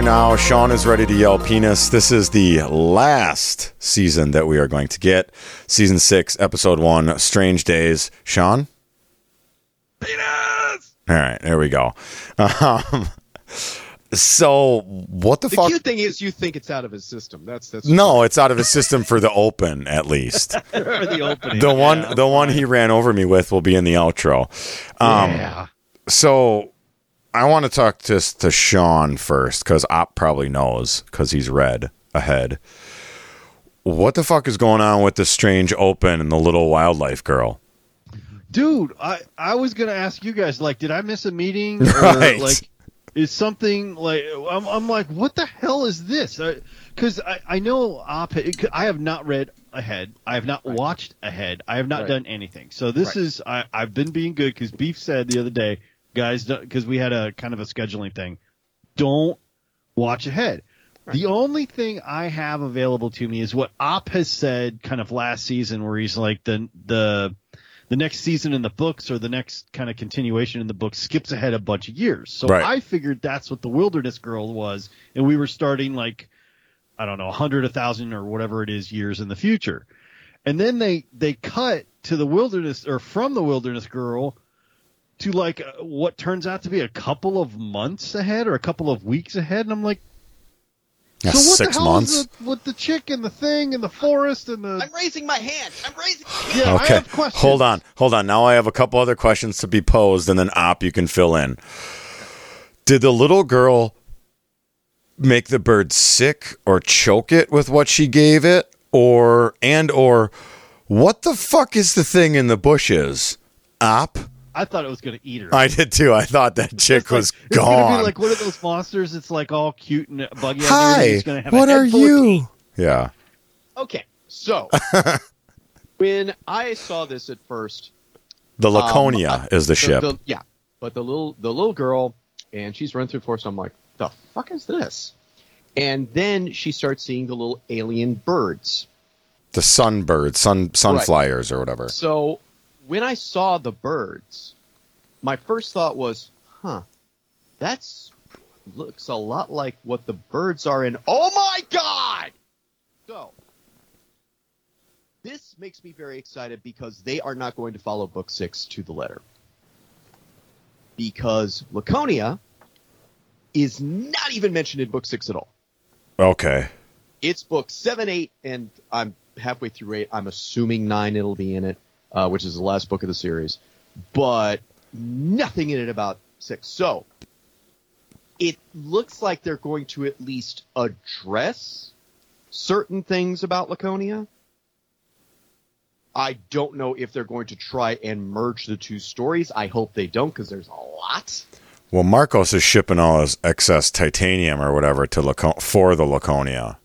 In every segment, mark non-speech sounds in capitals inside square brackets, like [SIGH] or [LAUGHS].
here now. Sean is ready to yell penis. This is the last season that we are going to get. Season six, episode one, Strange Days. Sean? Penis! All right, there we go. Um, so, what the, The fuck? cute thing is, you think it's out of his system. That's that's no, it's out of his system for the open, at least. [LAUGHS] for the opening. The one, Yeah. the one he ran over me with will be in the outro. Um, yeah. So I want to talk to to Sean first because Op probably knows because he's read ahead. What the fuck is going on with the strange open and the little wildlife girl? dude i i was gonna ask you guys like did i miss a meeting [LAUGHS] or Right. like is something like i'm, I'm like what the hell is this because I, I know op i have not read ahead i have not watched ahead i have not Right. done anything so this Right. is I, i've been being good because beef said the other day guys because we had a kind of a scheduling thing don't watch ahead the only thing I have available to me is what Op has said kind of last season where he's like the the the next season in the books or the next kind of continuation in the book skips ahead a bunch of years. So Right. I figured that's what the Wilderness Girl was, and we were starting like I don't know, a hundred, a thousand, or whatever it is years in the future. And then they they cut to the Wilderness or from the Wilderness Girl to like uh, what turns out to be a couple of months ahead or a couple of weeks ahead, and I'm like. Yeah, so what six the hell months. is the, with the chick and the thing and the forest and the I'm raising my hand. I'm raising. My hand. yeah? I okay, have questions. hold on, hold on. Now I have a couple other questions to be posed, and then Op, you can fill in. Did the little girl make the bird sick or choke it with what she gave it, or and or what the fuck is the thing in the bushes? Op. I thought it was going to eat her. I did too. I thought that chick like- was It's gonna gone. be like one of those monsters. It's like all cute and buggy. Hi, have what are you? Yeah. Okay, so [LAUGHS] when I saw this at first, The um, Laconia I- is the ship. the- yeah, but the little the little girl, and she's running through the forest. I'm like, the fuck is this? And then she starts seeing the little alien birds. the sunbird, sun sunflyers or whatever. So when I saw the birds, my first thought was, huh, that's looks a lot like what the birds are in. Oh my god! So this makes me very excited because they are not going to follow book six to the letter. Because Laconia is not even mentioned in book six at all. Okay. It's book seven, eight, and I'm halfway through eight. I'm assuming nine it'll be in it, uh, which is the last book of the series, but nothing in it about six. So it looks like they're going to at least address certain things about Laconia. I don't know if they're going to try and merge the two stories. I hope they don't because there's a lot. Well, Marcos is shipping all his excess titanium or whatever to Laco- for the Laconia.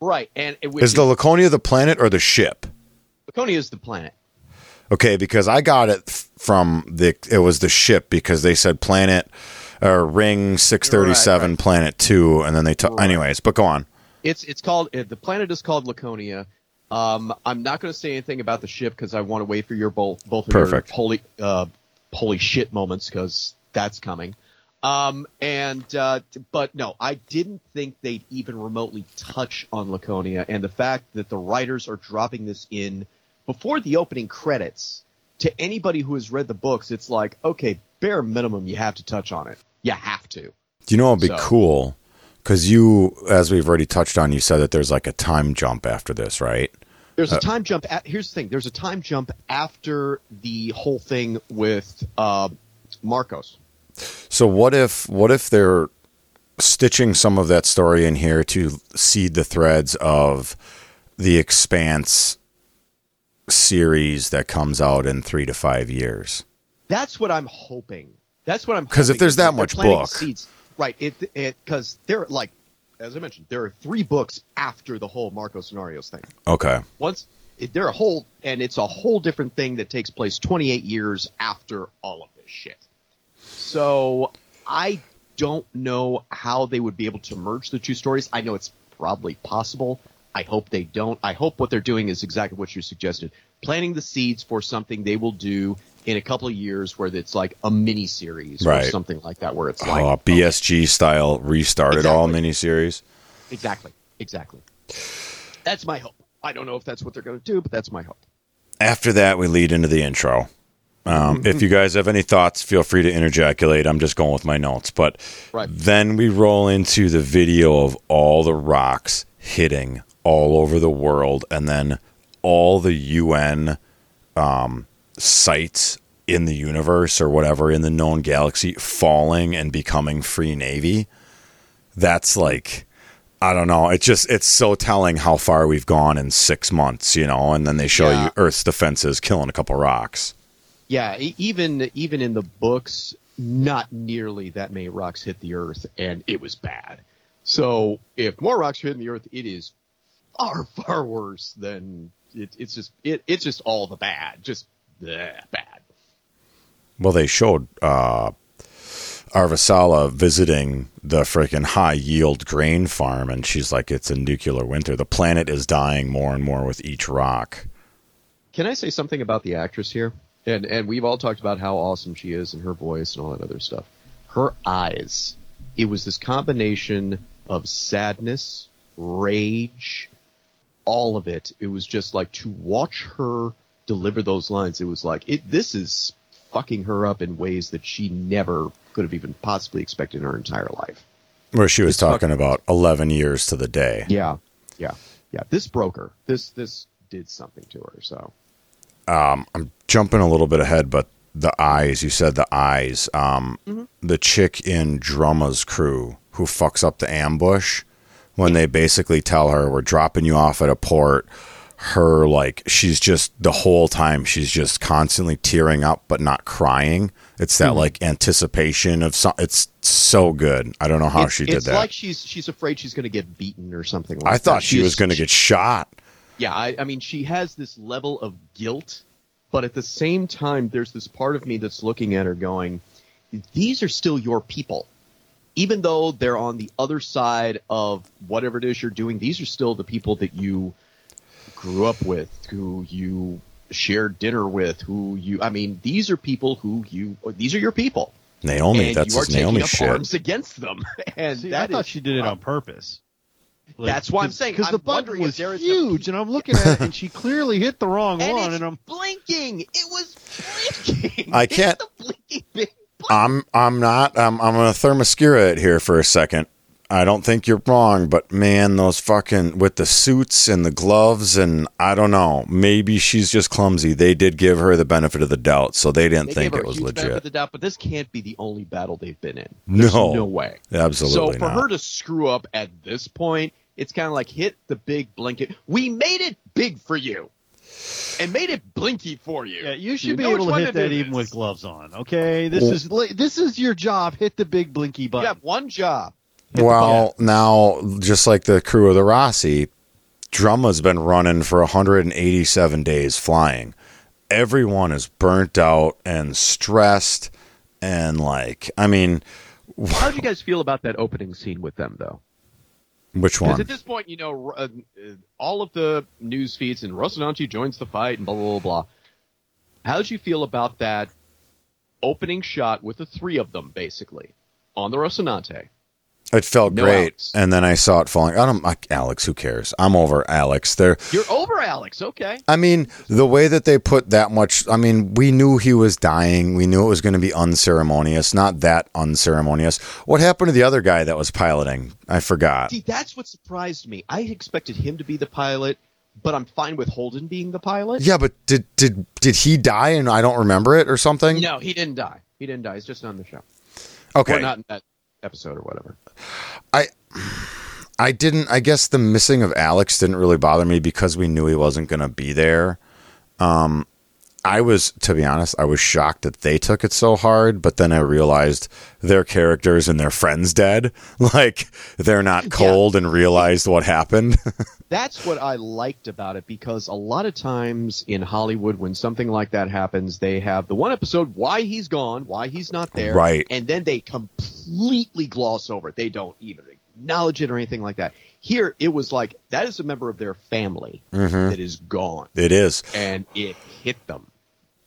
Right, and Is the Laconia the planet or the ship? Laconia is the planet. Okay, because I got it from the it was the ship because they said planet or ring 637 Right, right. planet 2 and then they took Right. anyways, but go on. It's it's called uh, the planet is called Laconia. Um, I'm not going to say anything about the ship because I want to wait for your both both of Perfect. your holy uh, holy shit moments because that's coming. Um, and uh, but no, I didn't think they'd even remotely touch on Laconia, and the fact that the writers are dropping this in before the opening credits to anybody who has read the books, it's like okay, bare minimum, you have to touch on it. You have to. Do you know what would be So- cool? Because you, as we've already touched on, you said that there's like a time jump after this, right? There's a time jump. At, here's the thing. There's a time jump after the whole thing with uh, Marcos. So what if what if they're stitching some of that story in here to seed the threads of the Expanse series that comes out in three to five years? That's what I'm hoping. That's what I'm because if there's that much book. seeds. right? It because there like as I mentioned, there are three books after the whole Marco scenarios thing. Okay. Once it, they're a whole, and it's a whole different thing that takes place 28 years after all of this shit. So I don't know how they would be able to merge the two stories. I know it's probably possible. I hope they don't. I hope what they're doing is exactly what you suggested. Planting the seeds for something they will do in a couple of years where it's like a mini series or Right. something like that, where it's like oh, BSG style restarted all mini series. exactly, exactly. That's my hope. I don't know if that's what they're going to do, but that's my hope. After that, we lead into the intro. Um, [LAUGHS] if you guys have any thoughts, feel free to interjaculate. I'm just going with my notes. But Right. then we roll into the video of all the rocks hitting all over the world, and then all the UN um, sites in the universe or whatever in the known galaxy falling and becoming free navy. That's like. I don't know. It's just it's so telling how far we've gone in six months, you know. And then they show Yeah. you Earth's defenses killing a couple rocks. Yeah, even even in the books, not nearly that many rocks hit the Earth, and it was bad. So if more rocks hit the Earth, it is far [LAUGHS] far worse than it, it's just it, it's just all the bad, just bleh, bad. Well, they showed uh, Avasarala visiting the freaking high yield grain farm, and she's like, "It's a nuclear winter. The planet is dying more and more with each rock." Can I say something about the actress here? And and we've all talked about how awesome she is and her voice and all that other stuff. Her eyes. It was this combination of sadness, rage, all of it. It was just like to watch her deliver those lines. It was like it. This is fucking her up in ways that she never could have even possibly expected in her entire life. Where she was It's fuck- talking about eleven years to the day. Yeah, yeah, yeah. This broke her. This this did something to her. So I'm jumping a little bit ahead, but the eyes. You said the eyes. Um, The chick in Drummer's crew who fucks up the ambush when they basically tell her we're dropping you off at a port. Her like she's just the whole time she's just constantly tearing up but not crying. It's that hmm. like anticipation of some. It's so good. I don't know how it's, she did that. it's that. like she's she's afraid she's going to get beaten or something. like I that. thought she She's- was going to get shot. Yeah, I, I mean, she has this level of guilt, but at the same time, there's this part of me that's looking at her going, "These are still your people." Even though they're on the other side of whatever it is you're doing, these are still the people that you grew up with, who you shared dinner with, who you. I mean, these are people who you. These are your people, Naomi, and that's you are his Naomi taking up shit. arms against them. [LAUGHS] And See, that I thought is- she did it on purpose. That's why I'm saying, because the button wondering if was there is a- huge, and I'm looking at it, and she clearly hit the wrong [LAUGHS] and one, it's and I'm blinking. It was blinking. I [LAUGHS] can't- the blinking big I'm I'm not I'm I'm gonna thermoscura it here for a second. I don't think you're wrong, but man, those fucking with the suits and the gloves and I don't know. Maybe she's just clumsy. They did give her the benefit of the doubt, so they didn't They think it was a benefit of legit. the doubt, but this can't be the only battle they've been in. There's No. no way. Absolutely so for not. her to screw up at this point, it's kind of like hit the big blinking. We made it big for you, and made it blinky for you. yeah, you should be able to hit do that even with gloves on. Okay, this is this is your job. Hit the big blinky You button. have one job. Hit well, now just like the crew of the Rossi, Drummer's been running for 187 days flying. Everyone is burnt out and stressed and like I mean. how do you [LAUGHS] guys feel about that opening scene with them, though? Which Because one? at this point, you know, uh, uh, all of the news feeds and Rocinante joins the fight and blah blah blah blah. How did you feel about that opening shot with the three of them, basically, on the Rocinante? It felt No great, Alex. and then I saw it falling. I don't, like, Alex. Who cares? I'm over Alex. There. You're over, Alex. Okay. I mean, the way that they put that much. I mean, we knew he was dying. We knew it was going to be unceremonious. Not that unceremonious. What happened to the other guy that was piloting? I forgot. See, that's what surprised me. I expected him to be the pilot, but I'm fine with Holden being the pilot. Yeah, but did did did he die and I don't remember it or something? No, he didn't die. He didn't die. He's just on the show. Okay. Or not in that episode or whatever. I I didn't I guess the missing of Alex didn't really bother me because we knew he wasn't going to be there. Um I was to be honest, I was shocked that they took it so hard, but then I realized their characters and their friends dead. [LAUGHS] Like they're not cold and realized what happened. [LAUGHS] That's what I liked about it because a lot of times in Hollywood, when something like that happens, they have the one episode why he's gone, why he's not there, Right. and then they completely gloss over it. They don't even acknowledge it or anything like that. Here, it was like that is a member of their family Mhm. that is gone, It is. and it hit them.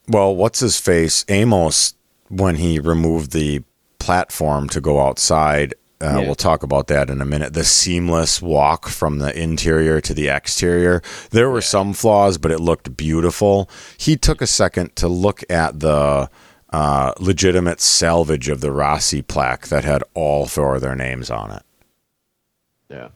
Well, what's his face? Amos, when he removed the platform to go outside, uh, Yeah. we'll talk about that in a minute. The seamless walk from the interior to the exterior. There were some flaws, but it looked beautiful. He took a second to look at the uh, legitimate salvage of the Rossi plaque that had all four of their names on it. Yeah.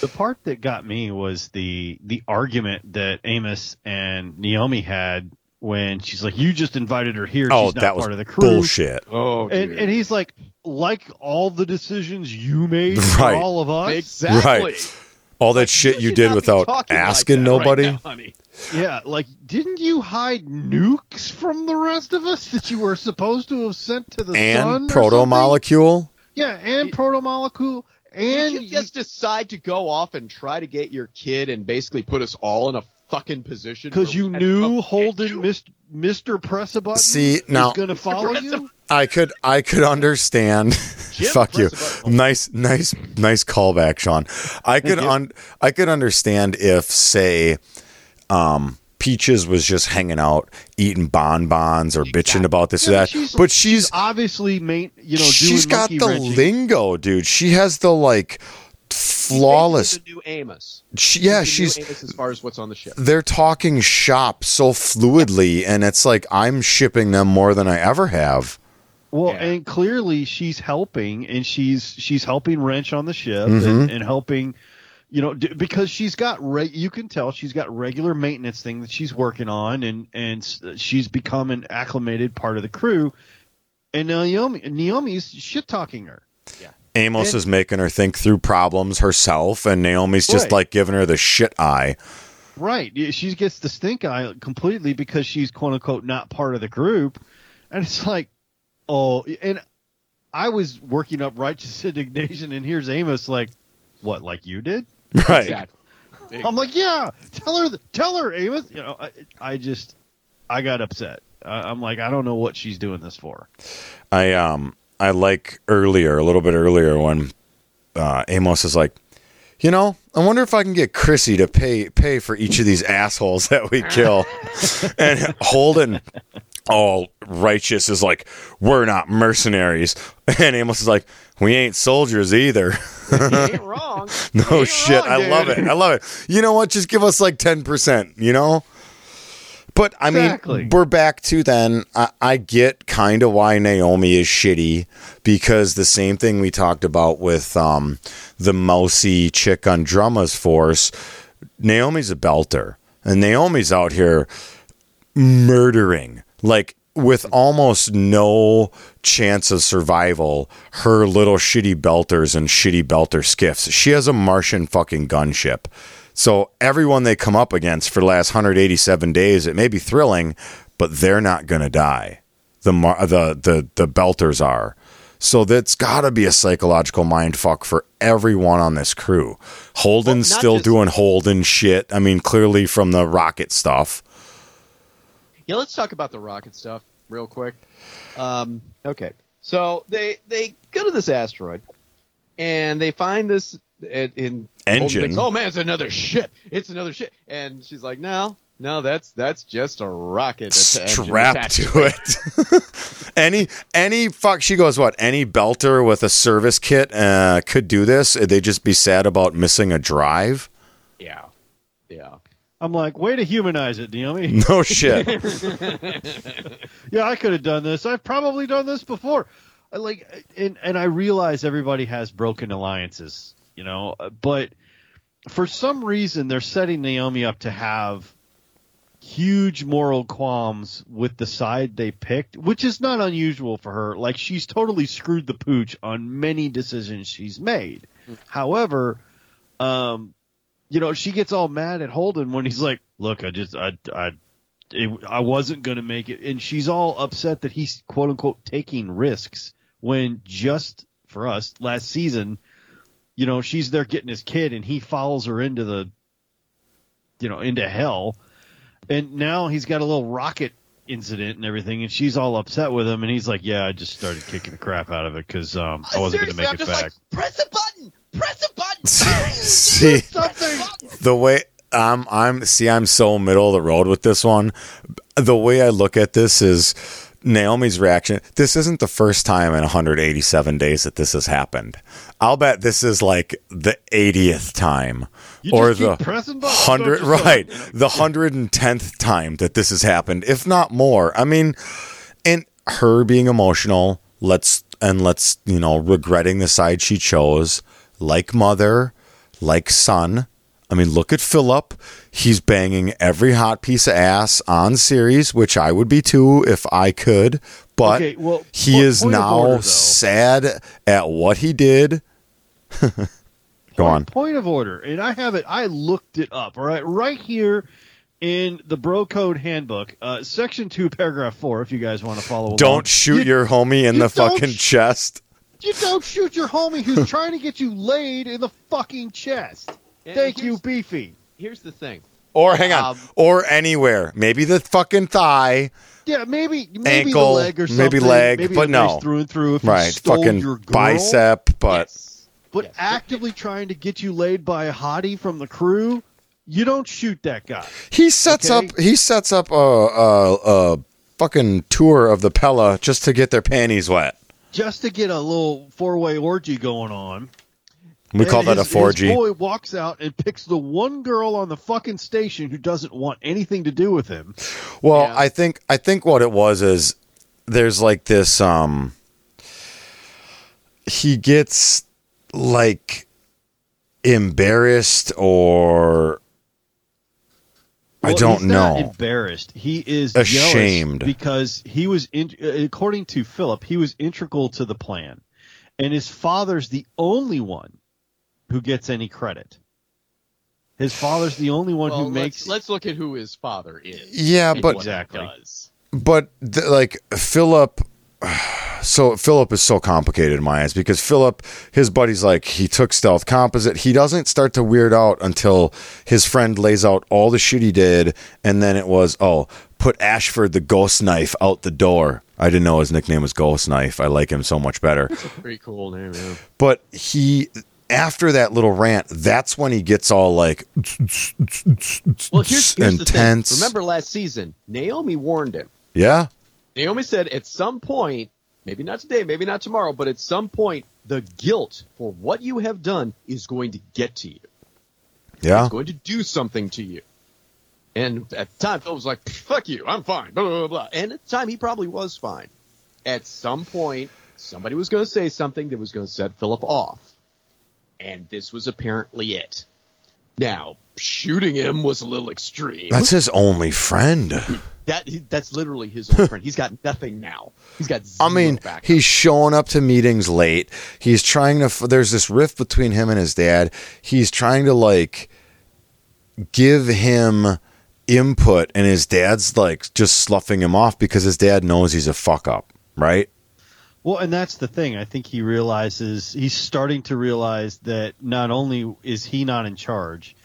The part that got me was the the argument that Amos and Naomi had when she's like, "You just invited her here. Oh, she's not that was part of the crew." bullshit. Oh, And and he's like, "Like all the decisions you made Right. for all of us." exactly. Right. All that shit you should did without talking like asking right nobody. now, honey. Yeah, like didn't you hide nukes from the rest of us that you were supposed to have sent to the sun? and or proto molecule. Yeah, and proto molecule, and you should just decide to go off and try to get your kid and basically put us all in a fucking position because you knew to Holden, you. Mister Press a Button, See, now- is going to follow you. I could I could understand. [LAUGHS] Jim, Fuck you. press a button. Nice nice nice callback, Sean. I could you. un I could understand if say um Peaches was just hanging out eating bonbons or bitching Exactly. about this or that. she's- but she's obviously, main, you know, she's doing got the wrenching. lingo, dude. She has the like Basically flawless. the new Amos. She, yeah, The new she's Amos as far as what's on the ship. they're talking shop so fluidly and it's like I'm shipping them more than I ever have. Well, Yeah. and clearly she's helping, and she's she's helping wrench on the ship Mm-hmm. and, and helping, you know, d- because she's got re- you can tell she's got regular maintenance thing that she's working on, and and she's become an acclimated part of the crew. And Naomi Naomi's shit talking her. Amos And- is making her think through problems herself, and Naomi's just Right. like giving her the shit eye. Right. She gets the stink eye completely because she's quote unquote not part of the group. And it's like, oh, and I was working up righteous [LAUGHS] indignation, and here's Amos like, what, like you did? Right. Exactly. I'm like, yeah, tell her, tell her, Amos. You know, I, I just, I got upset. I, I'm like, I don't know what she's doing this for. I um I like earlier, a little bit earlier when uh, Amos is like, you know, I wonder if I can get Chrissy to pay pay for each of these assholes that we kill. [LAUGHS] and Holden, all righteous, is like, we're not mercenaries. And Amos is like, we ain't soldiers either. You ain't [LAUGHS] wrong. No ain't shit. wrong, I love it. I love it. You know what? Just give us like 10%, you know? But I mean, we're back to then. I, I get kind of why Naomi is shitty because the same thing we talked about with um, the mousy chick on Drummer's force. Naomi's a belter, and Naomi's out here murdering like with almost no chance of survival her little shitty belters and shitty belter skiffs she has a martian fucking gunship so everyone they come up against for the last 187 days it may be thrilling but they're not gonna die the the the the belters are so that's got to be a psychological mind fuck for everyone on this crew. Holden's Well, still just- doing Holden shit. I mean, clearly from the rocket stuff. Yeah, let's talk about the rocket stuff real quick. Um, okay, so they they go to this asteroid, and they find this in, in Engine. Holden thinks, oh man, it's another ship. It's another ship, and she's like, no, no, that's that's just a rocket that's engine strapped to it. [LAUGHS] any any fuck she goes what any belter with a service kit uh, could do this. They just be sad about missing a drive. Yeah, yeah. I'm like, way to humanize it, Naomi. [LAUGHS] No shit. [LAUGHS] yeah, I could have done this. I've probably done this before. I Like, and and I realize everybody has broken alliances, you know, but for some reason they're setting Naomi up to have huge moral qualms with the side they picked, which is not unusual for her. Like she's totally screwed the pooch on many decisions she's made. However, um, you know, she gets all mad at Holden when he's like, "Look, I just, I, I, it, I wasn't going to make it," and she's all upset that he's quote unquote taking risks when just for us last season, you know, she's there getting his kid and he follows her into the, you know, into hell, and now he's got a little rocket incident and everything, and she's all upset with him, and he's like, "Yeah, I just started kicking the crap out of it because um, I wasn't going to Seriously, make I'm it just back." like, press a button, press a button. [LAUGHS] [LAUGHS] See the way I'm I'm see I'm so middle of the road with this one. The way I look at this is Naomi's reaction. This isn't the first time in 187 days that this has happened. I'll bet this is like the 80th time You or the hundred don't you, son? right the 110th time that this has happened, if not more. I mean, and her being emotional, let's and let's you know regretting the side she chose, like mother, like son. I mean, look at Philip. He's banging every hot piece of ass on Ceres, which I would be too if I could. But Okay, well, he po- is now order, sad at what he did. [LAUGHS] Go on. Point of order, and I have it. I looked it up. All right, right here in the Bro Code Handbook, uh, Section Two, Paragraph Four. If you guys want to follow, along. Don't shoot You- your homie in the fucking sh- chest. You don't shoot your homie who's trying to get you laid in the fucking chest. And Thank you, Beefy. Here's the thing. Or hang on. Um, or anywhere. Maybe the fucking thigh. Yeah, maybe maybe Ankle, the leg or something. maybe leg, maybe but no. through and through. If you Right. stole Fucking your girl, bicep, but yes. but Yes. actively trying to get you laid by a hottie from the crew, you don't shoot that guy. he sets Okay. up he sets up a, a a fucking tour of the Pella just to get their panties wet. Just to get a little four way orgy going on. We call And that a 4G. His boy walks out and picks the one girl on the fucking station who doesn't want anything to do with him. Well, Yeah. I think I think what it was is there's like this um he gets like embarrassed or I don't know. embarrassed. He is Ashamed. because he was, in, according to Philip, he was integral to the plan, and his father's the only one who gets any credit. His father's the only one Well, who let's, makes. let's look at who his father is. Yeah, but Exactly. but th- like Philip [SIGHS] so Philip is so complicated in my eyes because Philip his buddy's like he took stealth composite he doesn't start to weird out until his friend lays out all the shit he did and then it was oh put Ashford the ghost knife out the door I didn't know his nickname was ghost knife I like him so much better That's a Pretty cool name, yeah. but he after that little rant that's when he gets all like Well, here's, here's intense. Remember last season, Naomi warned him. yeah Naomi said at some point, maybe not today, maybe not tomorrow, but at some point, the guilt for what you have done is going to get to you. yeah It's going to do something to you. And at the time, Phil was like, fuck you, I'm fine, blah, blah, blah, blah. And at the time, he probably was fine. At some point, somebody was going to say something that was going to set Philip off. And this was apparently it. Now, shooting him was a little extreme. that's his only friend that that's literally his only friend. He's got nothing now. He's got I mean, backup. he's showing up to meetings late. He's trying to. There's this rift between him and his dad. He's trying to like give him input, and his dad's like just sloughing him off because his dad knows he's a fuck up, right? Well, and that's the thing. I think he realizes he's starting to realize that not only is he not in charge,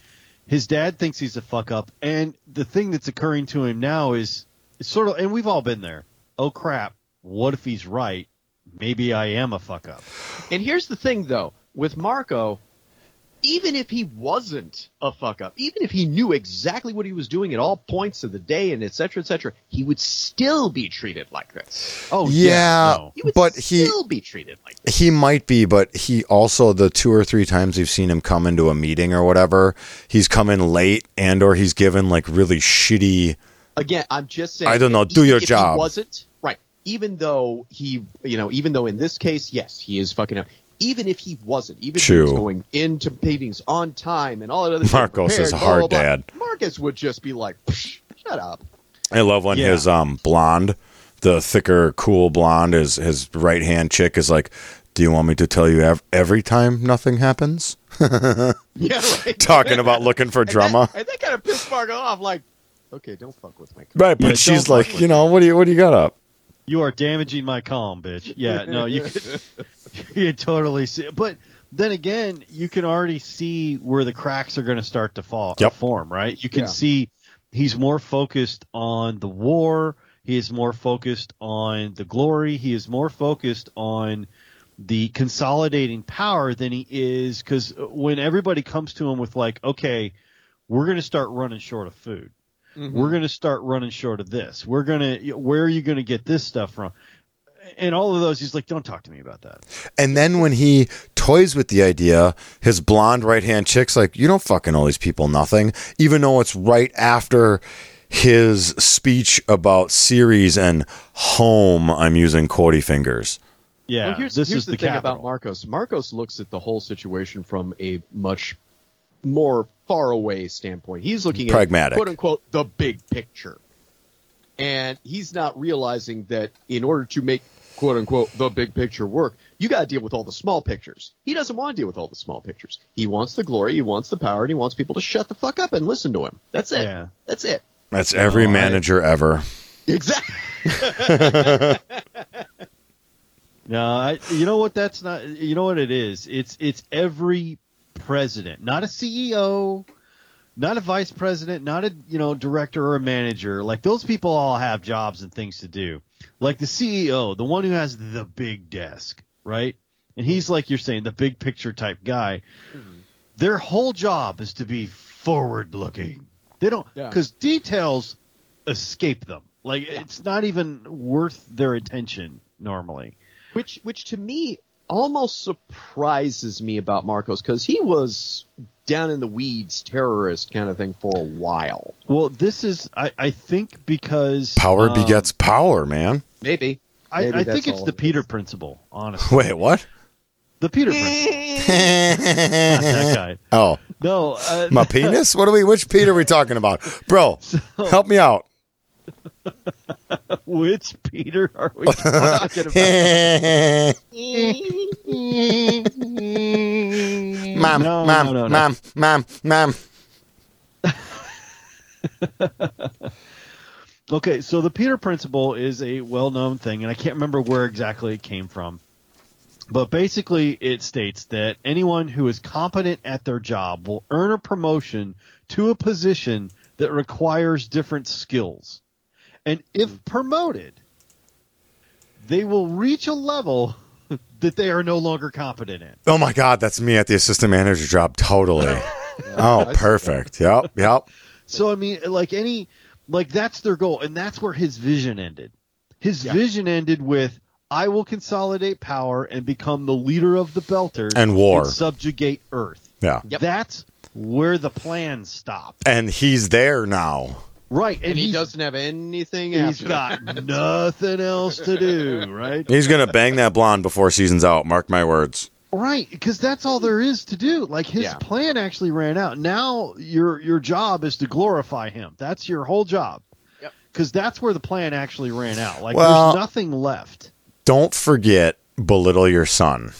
his dad thinks he's a fuck up, and the thing that's occurring to him now is sort of, and we've all been there. Oh crap! What if he's right? Maybe I am a fuck up. and here's the thing, though, with Marco, even if he wasn't a fuck up, even if he knew exactly what he was doing at all points of the day, and et cetera, et cetera, he would still be treated like this. Oh Yeah. no. He would But he- still be treated like this. He might be, but he also the two or three times we've seen him come into a meeting or whatever, he's come in late and or he's given like really shitty. Again, I'm just saying. I don't know, do your job. He wasn't right. Even though he, you know, even though in this case, yes, he is fucking up. Even if he wasn't, even if he was going into meetings on time and all that other shit, Marcos is a hard blah, blah, dad. Marcus would just be like, "Shut up." I love when Yeah. his um blonde, the thicker, cool blonde, his his right hand chick is like, "Do you want me to tell you ev- every time nothing happens?" [LAUGHS] Yeah, [LAUGHS] right. Talking about looking for And that- Drummer, and that kind of pissed Marco off. Like, okay, don't fuck with my. right? But Yeah, she's like, you know, what do you what do you got up? You are damaging my calm, bitch. Yeah, no, you could, [LAUGHS] [LAUGHS] you totally see. But then again, you can already see where the cracks are going to start to fall, Yep. form. Right? You can Yeah. see he's more focused on the war. He is more focused on the glory. He is more focused on the consolidating power than he is because when everybody comes to him with like, okay, we're going to start running short of food. Mhm. We're going to start running short of this. We're going to, where are you going to get this stuff from? And all of those, he's like, don't talk to me about that. And then when he toys with the idea, his blonde right hand chick's like, You don't fucking owe these people nothing, even though it's right after his speech about Ceres and home. I'm using quotey fingers. Yeah. Well, here's, this here's is the, the, thing capital. about Marcos. Marcos looks at the whole situation from a much more far away standpoint. He's looking Pragmatic. at quote unquote the big picture. And he's not realizing that in order to make quote unquote the big picture work, you got to deal with all the small pictures. He doesn't want to deal with all the small pictures. He wants the glory, he wants the power, and he wants people to shut the fuck up and listen to him. That's it. Yeah. That's it. That's every Oh, I- manager ever. Exactly. [LAUGHS] No, I, you know what? That's not. You know what it is? It's it's every president, not a CEO, not a vice president, not a you know director or a manager. Like those people all have jobs and things to do. Like the CEO, the one who has the big desk, right? And he's like you're saying, the big picture type guy. Mm-hmm. Their whole job is to be forward looking. They don't Yeah. because details escape them. Like it's not even worth their attention normally. which which to me almost surprises me about Marcos because he was down in the weeds terrorist kind of thing for a while. Well, this is I, I think because Power um, begets power, man. Maybe. I, maybe I think it's the it Peter is. principle, [LAUGHS] honestly. Wait, what? The Peter principle. [LAUGHS] [LAUGHS] Not that guy. oh, No, uh, my penis? What are we? Which Peter are we talking about, bro? Help me out. [LAUGHS] which Peter are we [LAUGHS] talking about? mom, No, mom, no, no, mom, mom, mom. [LAUGHS] Okay, so the Peter principle is a well-known thing, and I can't remember where exactly it came from. But basically, it states that anyone who is competent at their job will earn a promotion to a position that requires different skills. And if mm-hmm. promoted, they will reach a level [LAUGHS] that they are no longer competent in. Oh my God, that's me at the assistant manager job. Totally. [LAUGHS] oh, perfect. Yep, yep. So I mean, like any, like that's their goal, and that's where his vision ended. His Yeah. vision ended with, "I will consolidate power and become the leader of the Belters And war. and subjugate Earth." Yeah. Yep. That's where the plan stopped. And he's there now. Right, and, And he doesn't have anything He's after got nothing else to do, right? He's gonna bang that blonde before season's out. Mark my words. Right, because that's all there is to do. Like his Yeah. plan actually ran out. Now your your job is to glorify him. That's your whole job. Yep. Because that's where the plan actually ran out. Like Well- there's nothing left. Don't forget belittle your son.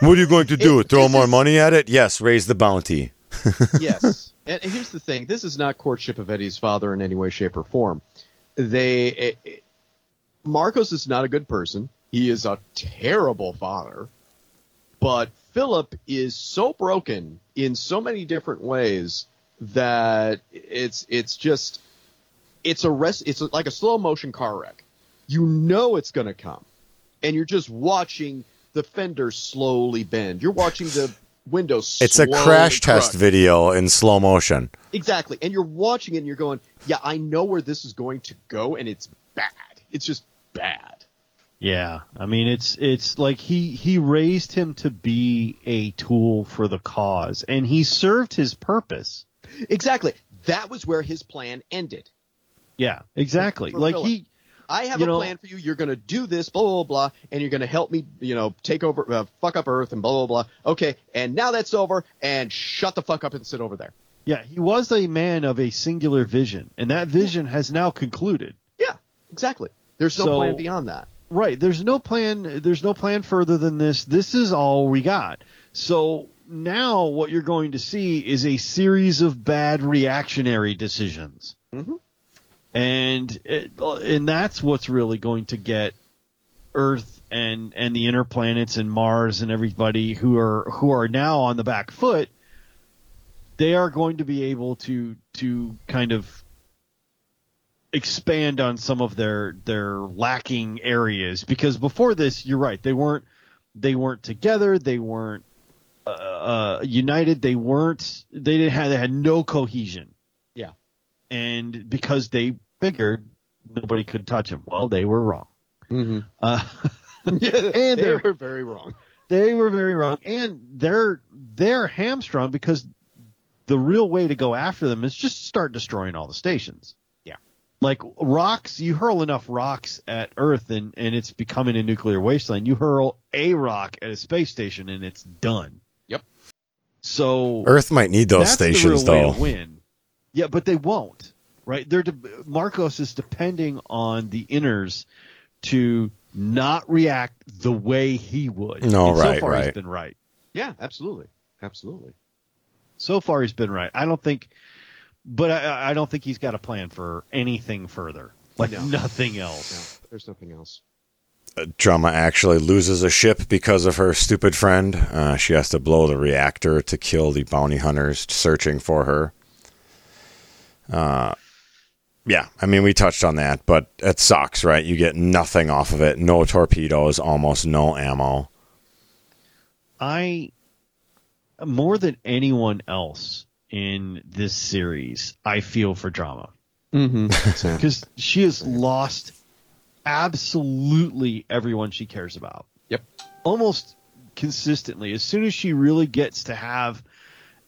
what are you going to do? [LAUGHS] It- Throw more is- money at it? Yes. Raise the bounty. Yes. And here's the thing: this is not courtship of Eddie's father in any way, shape, or form. They it, it- Marcos is not a good person. He is a terrible father. But Philip is so broken in so many different ways that it's it's just it's a rest. It's like a slow motion car wreck. You know it's going to come, and you're just watching the fenders slowly bend. You're watching the windows. It's a crash test crush. video in slow motion. Exactly. And you're watching it and you're going, yeah, I know where this is going to go and it's bad. It's just bad. Yeah, I mean it's it's like he he raised him to be a tool for the cause, and he served his purpose. Exactly. That was where his plan ended. Yeah, exactly. For like Philip. he I have You a know- plan for you. You're going to do this, blah, blah, blah, and you're going to help me, you know, take over, uh, fuck up Earth and blah, blah, blah. Okay. And now that's over and shut the fuck up and sit over there. yeah he was a man of a singular vision, and that vision has now concluded. Yeah, exactly. There's no So- plan beyond that. Right. There's no plan. There's no plan further than this. This is all we got. So now what you're going to see is a series of bad reactionary decisions, Mhm. And it, and that's what's really going to get Earth and and the inner planets and Mars and everybody who are who are now on the back foot. They are going to be able to to kind of expand on some of their their lacking areas because before this you're right they weren't they weren't together they weren't uh, United they weren't they didn't have they had no cohesion. Yeah. and because they figured nobody could touch them. Well, they were wrong. Mm-hmm. Uh, [LAUGHS] [LAUGHS] and they they were very wrong. they were very wrong, and they're they're hamstrung because the real way to go after them is just start destroying all the stations. Yeah. Like rocks, you hurl enough rocks at Earth and, and it's becoming a nuclear wasteland. You hurl a rock at a space station and it's done. Yep. So Earth might need those that's stations the real though. way to win. Yeah, but they won't. Right? They're de- Marcos is depending on the inners to not react the way he would. No, And right, So far, he's right. been right. Yeah, absolutely, absolutely. So far, he's been right. I don't think, but I, I don't think he's got a plan for anything further. Like No. nothing No, else. there's nothing else. Drummer actually loses a ship because of her stupid friend. Uh, she has to blow the reactor to kill the bounty hunters searching for her. Uh, yeah, I mean, we touched on that, but it sucks, right? You get nothing off of it. No torpedoes, almost no ammo. I, more than anyone else in this series, I feel for Drummer. Mm-hmm. [LAUGHS] because she has lost absolutely everyone she cares about. Yep. Almost consistently. As soon as she really gets to have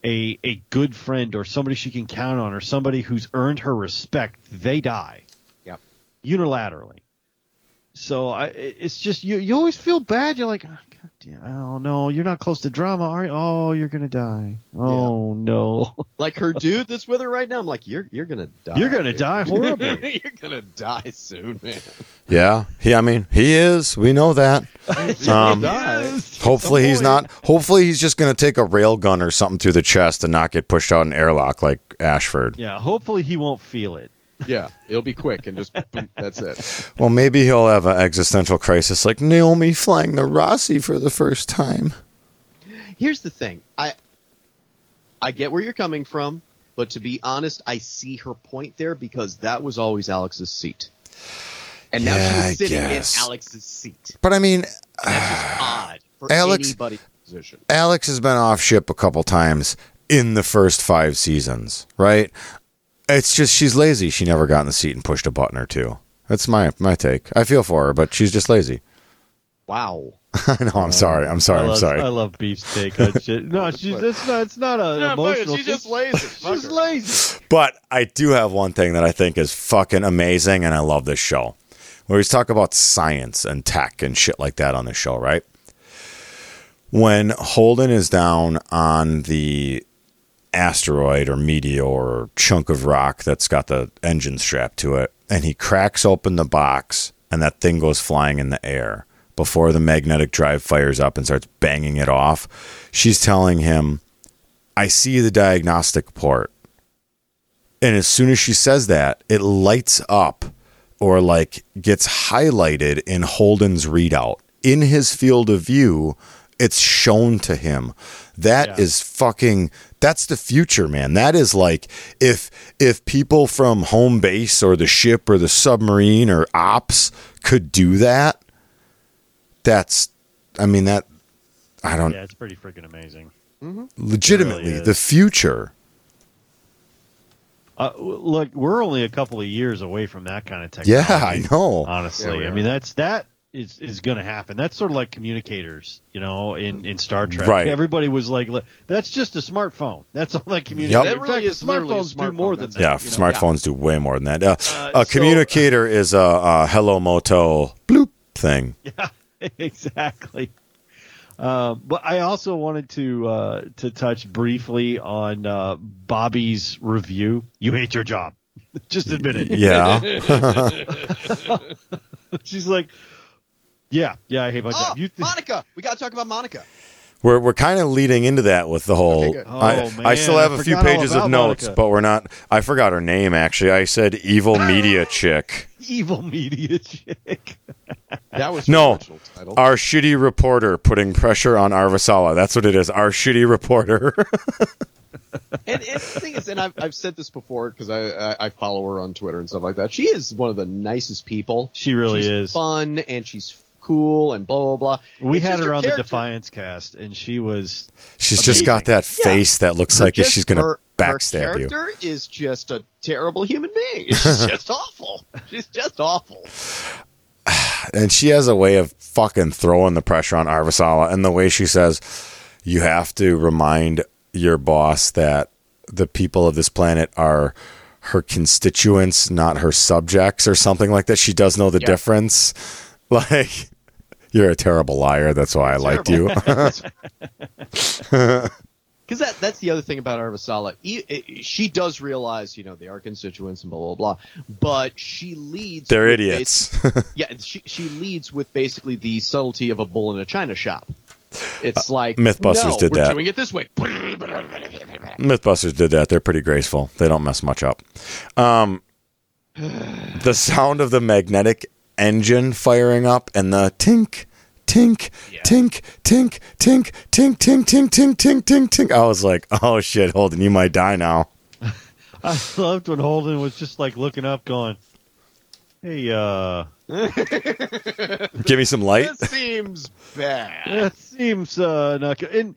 a a good friend or somebody she can count on or somebody who's earned her respect, they die. Yep. Unilaterally. So I, it's just you. You always feel bad. You're like, oh, God damn, oh no, you're not close to Drummer, are you? Oh, you're gonna die. Oh no, [LAUGHS] Like her dude that's with her right now. I'm like, you're you're gonna die. you're gonna dude. die [LAUGHS] horribly. you're gonna die soon, man. Yeah, he. I mean, he is. We know that. [LAUGHS] Um, die. Hopefully he's not. Hopefully he's just going to take a rail gun or something through the chest and not get pushed out an airlock like Ashford. yeah, hopefully he won't feel it. Yeah, it'll be quick and just boom, that's it. Well, maybe he'll have an existential crisis like Naomi flying the Rossi for the first time. Here's the thing. I I get where you're coming from, but to be honest, I see her point there because that was always Alex's seat. And now Yeah, she's sitting in Alex's seat. But I mean, that's just odd for Alex- anybody's position. Alex has been off ship a couple times in the first five seasons, right? It's just she's lazy. She never got in the seat and pushed a button or two. That's my my take. I feel for her, but she's just lazy. Wow. [LAUGHS] I know. I'm sorry. I'm sorry. I I'm love, sorry. I love beefsteak. on shit. No, [LAUGHS] she's it's not. It's not a emotional. she's just lazy. [LAUGHS] She's lazy. But I do have one thing that I think is fucking amazing, and I love this show. Where he's talk about science and tech and shit like that on the show, right? When Holden is down on the asteroid or meteor or chunk of rock that's got the engine strapped to it, and he cracks open the box, and that thing goes flying in the air before the magnetic drive fires up and starts banging it off. She's telling him, I see the diagnostic port. And as soon as she says that, it lights up or like gets highlighted in Holden's readout. In his field of view, it's shown to him. That is Yeah. fucking that's the future, man. That is like if if people from home base or the ship or the submarine or ops could do that, that's I mean that I don't Yeah, it's pretty freaking amazing. legitimately really the future. Uh, look, we're only a couple of years away from that kind of technology. Yeah, I know. Honestly, Yeah, I mean that's that is is going to happen. That's sort of like communicators, you know, in in Star Trek. Right. Everybody was like, "That's just a smartphone. That's all that communicates." Yep. It really In fact, is literally a smartphones do smartphone, more than that. Yeah, you know? smartphones do way more than that. Uh, Uh, a so- communicator is a, a hello moto bloop thing. [LAUGHS] Yeah, exactly. Um, but I also wanted to uh, to touch briefly on uh, Bobby's review. You hate your job. [LAUGHS] Just admit it. Yeah, [LAUGHS] She's like, yeah, yeah, I hate my Oh, job. You th- Monica. We got to talk about Monica. we're we're kind of leading into that with the whole. Okay, good. I, Oh, I still have I a few pages of notes, Monica. but we're not. I forgot her name actually. I said evil [LAUGHS] media chick. evil media chick. [LAUGHS] That was No. title. Our shitty reporter putting pressure on Avasarala. That's what it is. Our shitty reporter. [LAUGHS] and, and the thing is, and I've, I've said this before because I, I I follow her on Twitter and stuff like that. She is one of the nicest people. She really she's is. fun and she's cool and blah blah blah. We It's had just her on the. Defiance cast, and she was She's just got that Yeah. face that looks like Just she's going to her- backstab her you. character is just a terrible human being. She's just [LAUGHS] awful. She's just awful. [SIGHS] And she has a way of fucking throwing the pressure on Avasarala. And the way she says, you have to remind your boss that the people of this planet are her constituents, not her subjects, or something like that. She does know the Yeah. difference. [LAUGHS] Like, you're a terrible liar. That's why I liked you. [LAUGHS] [LAUGHS] Because that, that's the other thing about Avasarala. She does realize, you know, they are constituents and blah, blah, blah. But she leads. They're idiots. [LAUGHS] yeah, she, she leads with basically the subtlety of a bull in a china shop. It's like. Uh, Mythbusters no, did we're that. doing it this way. Mythbusters did that. They're pretty graceful. They don't mess much up. Um, [SIGHS] the sound of the magnetic engine firing up and the tink, tink, Yeah. tink, tink, tink, tink, tink, tink, tink, tink, tink, tink. I was like, [LAUGHS] oh shit, Holden, you might die now. [LAUGHS] I loved when Holden was just like looking up, going, "Hey, uh, [LAUGHS] Give me some light. This seems bad. that seems uh not good." And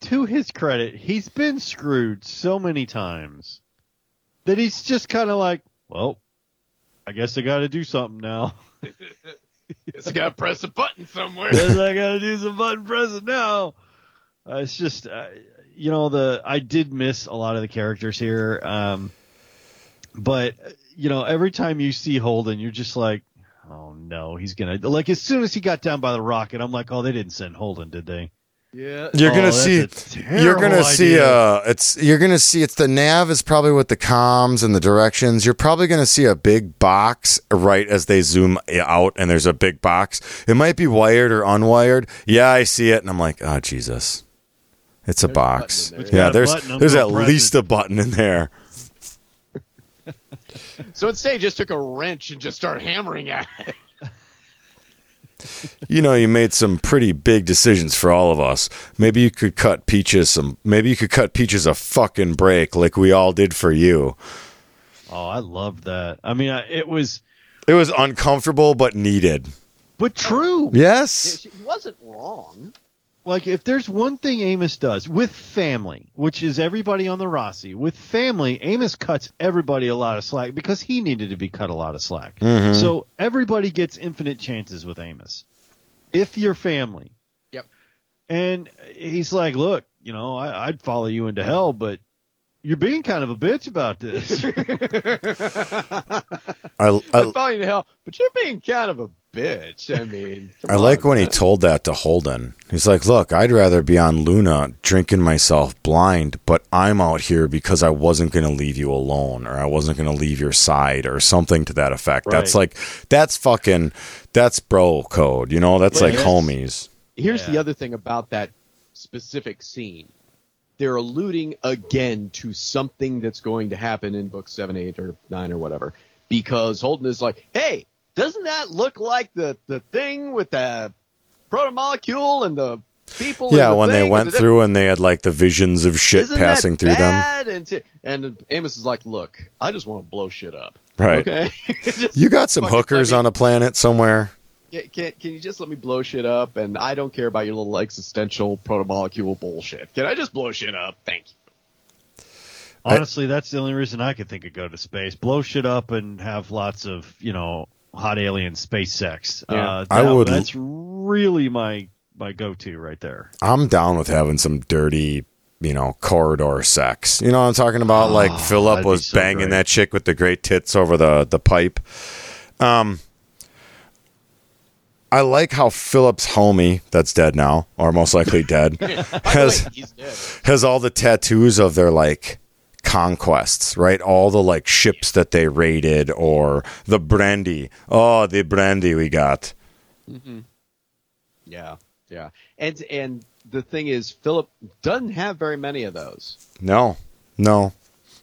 to his credit, he's been screwed so many times that he's just kind of like, "Well, I guess I got to do something now. [LAUGHS] Guess I gotta press a button somewhere. [LAUGHS] Guess I got to do some button pressing now." Uh, it's just, uh, you know, the I did miss a lot of the characters here, um, but you know, every time you see Holden, you're just like, "Oh no, he's gonna." Like as soon as he got down by the rocket, I'm like, "Oh, they didn't send Holden, did they?" Yeah. You're Oh, gonna see. You're gonna terrible see. Uh, it's you're gonna see. It's the nav is probably with the comms and the directions. You're probably gonna see a big box right as they zoom out, and there's a big box. It might be wired or unwired. Yeah, I see it, and I'm like, oh Jesus, it's a There's box. button in there. Yeah, there's there's at press least a button in there. [LAUGHS] So instead, he just took a wrench and just started hammering at it. You know, you made some pretty big decisions for all of us. Maybe you could cut Peaches some. Maybe you could cut Peaches a fucking break, like we all did for you. Oh, I love that. I mean, I, it was, It was uncomfortable but needed. but true. Yes. He wasn't wrong. Like, if there's one thing Amos does with family, which is everybody on the Roci, with family, Amos cuts everybody a lot of slack because he needed to be cut a lot of slack. Mhm. So everybody gets infinite chances with Amos. If you're family. Yep. And he's like, look, you know, I, I'd follow you into hell, but you're being kind of a bitch about this. [LAUGHS] I, I'm following you to hell, but you're being kind of a bitch. I mean, [LAUGHS] I like on, when he told that to Holden. He's like, "Look, I'd rather be on Luna drinking myself blind, but I'm out here because I wasn't going to leave you alone, or I wasn't going to leave your side, or something to that effect." That's like, that's fucking, that's bro code, you know? That's But like yes. homies. Here's the other thing about that specific scene. They're alluding again to something that's going to happen in book seven, eight, or nine, or whatever. Because Holden is like, "Hey, doesn't that look like the the thing with the protomolecule and the people?" Yeah, the when they went and the- through and they had like the visions of shit Isn't passing that through them. bad? And, t- and Amos is like, "Look, I just want to blow shit up." Right. Okay. [LAUGHS] You got some hookers on a planet somewhere. Can, can, can you just let me blow shit up? And I don't care about your little existential protomolecule bullshit. Can I just blow shit up? Thank you. Honestly, that's the only reason I could think of go to space, blow shit up, and have lots of you know hot alien space sex. Yeah. Uh, I would- That's really my my go to right there. I'm down with having some dirty, you know, corridor sex. You know what I'm talking about? like Philip Oh, that'd be was so banging great. that chick with the great tits over the the pipe. Um, I like how Philip's homie, that's dead now, or most likely dead, [LAUGHS] has He's dead. has all the tattoos of their like conquests, right? All the like ships that they raided or the brandy. Oh, the brandy we got. Yeah, yeah. And and the thing is, Philip doesn't have very many of those. No, no.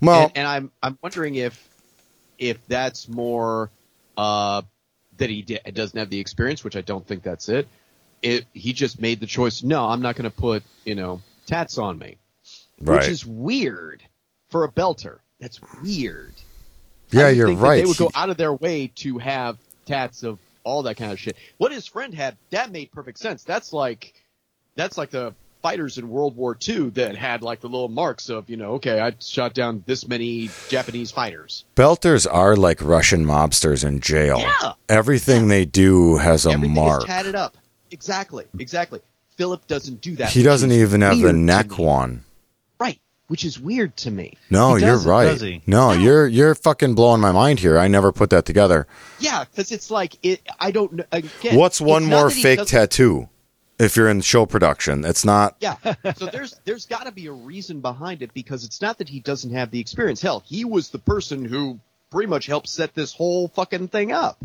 Well, and, and I'm I'm wondering if if that's more uh, that he di- doesn't have the experience, which I don't think that's it. It he just made the choice. No, I'm not going to put you know tats on me, right. which is weird for a belter. That's weird. yeah, you're right. They would go out of their way to have tats of all that kind of shit. What his friend had, that made perfect sense. That's like, that's like the fighters in World War II that had like the little marks of, you know, okay, I shot down this many Japanese fighters. Belters are like Russian mobsters in jail. Yeah. Everything they do has a Everything mark. is tatted up. Exactly, exactly. Philip doesn't do that. He doesn't even have the neck one. Which is weird to me. No, you're right. he? No, you're you're fucking blowing my mind here. I never put that together. Yeah, because it's like it. I don't know. Again, What's one more fake tattoo? If you're in show production, it's not. Yeah. [LAUGHS] So there's there's got to be a reason behind it because it's not that he doesn't have the experience. Hell, he was the person who pretty much helped set this whole fucking thing up.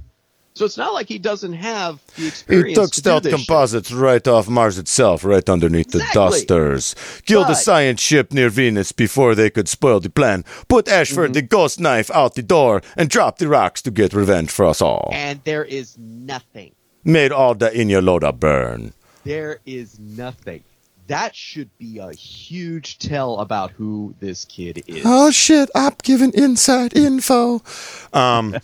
So it's not like he doesn't have the experience. He took to do stealth this shit. composites right off Mars itself, right underneath the dusters. Killed a science ship near Venus before they could spoil the plan. Put Ashford Mm-hmm. the ghost knife out the door and dropped the rocks to get revenge for us all. And there is nothing. Made all the in your loader burn. There is nothing. That should be a huge tell about who this kid is. Oh shit, I'm giving inside info. Um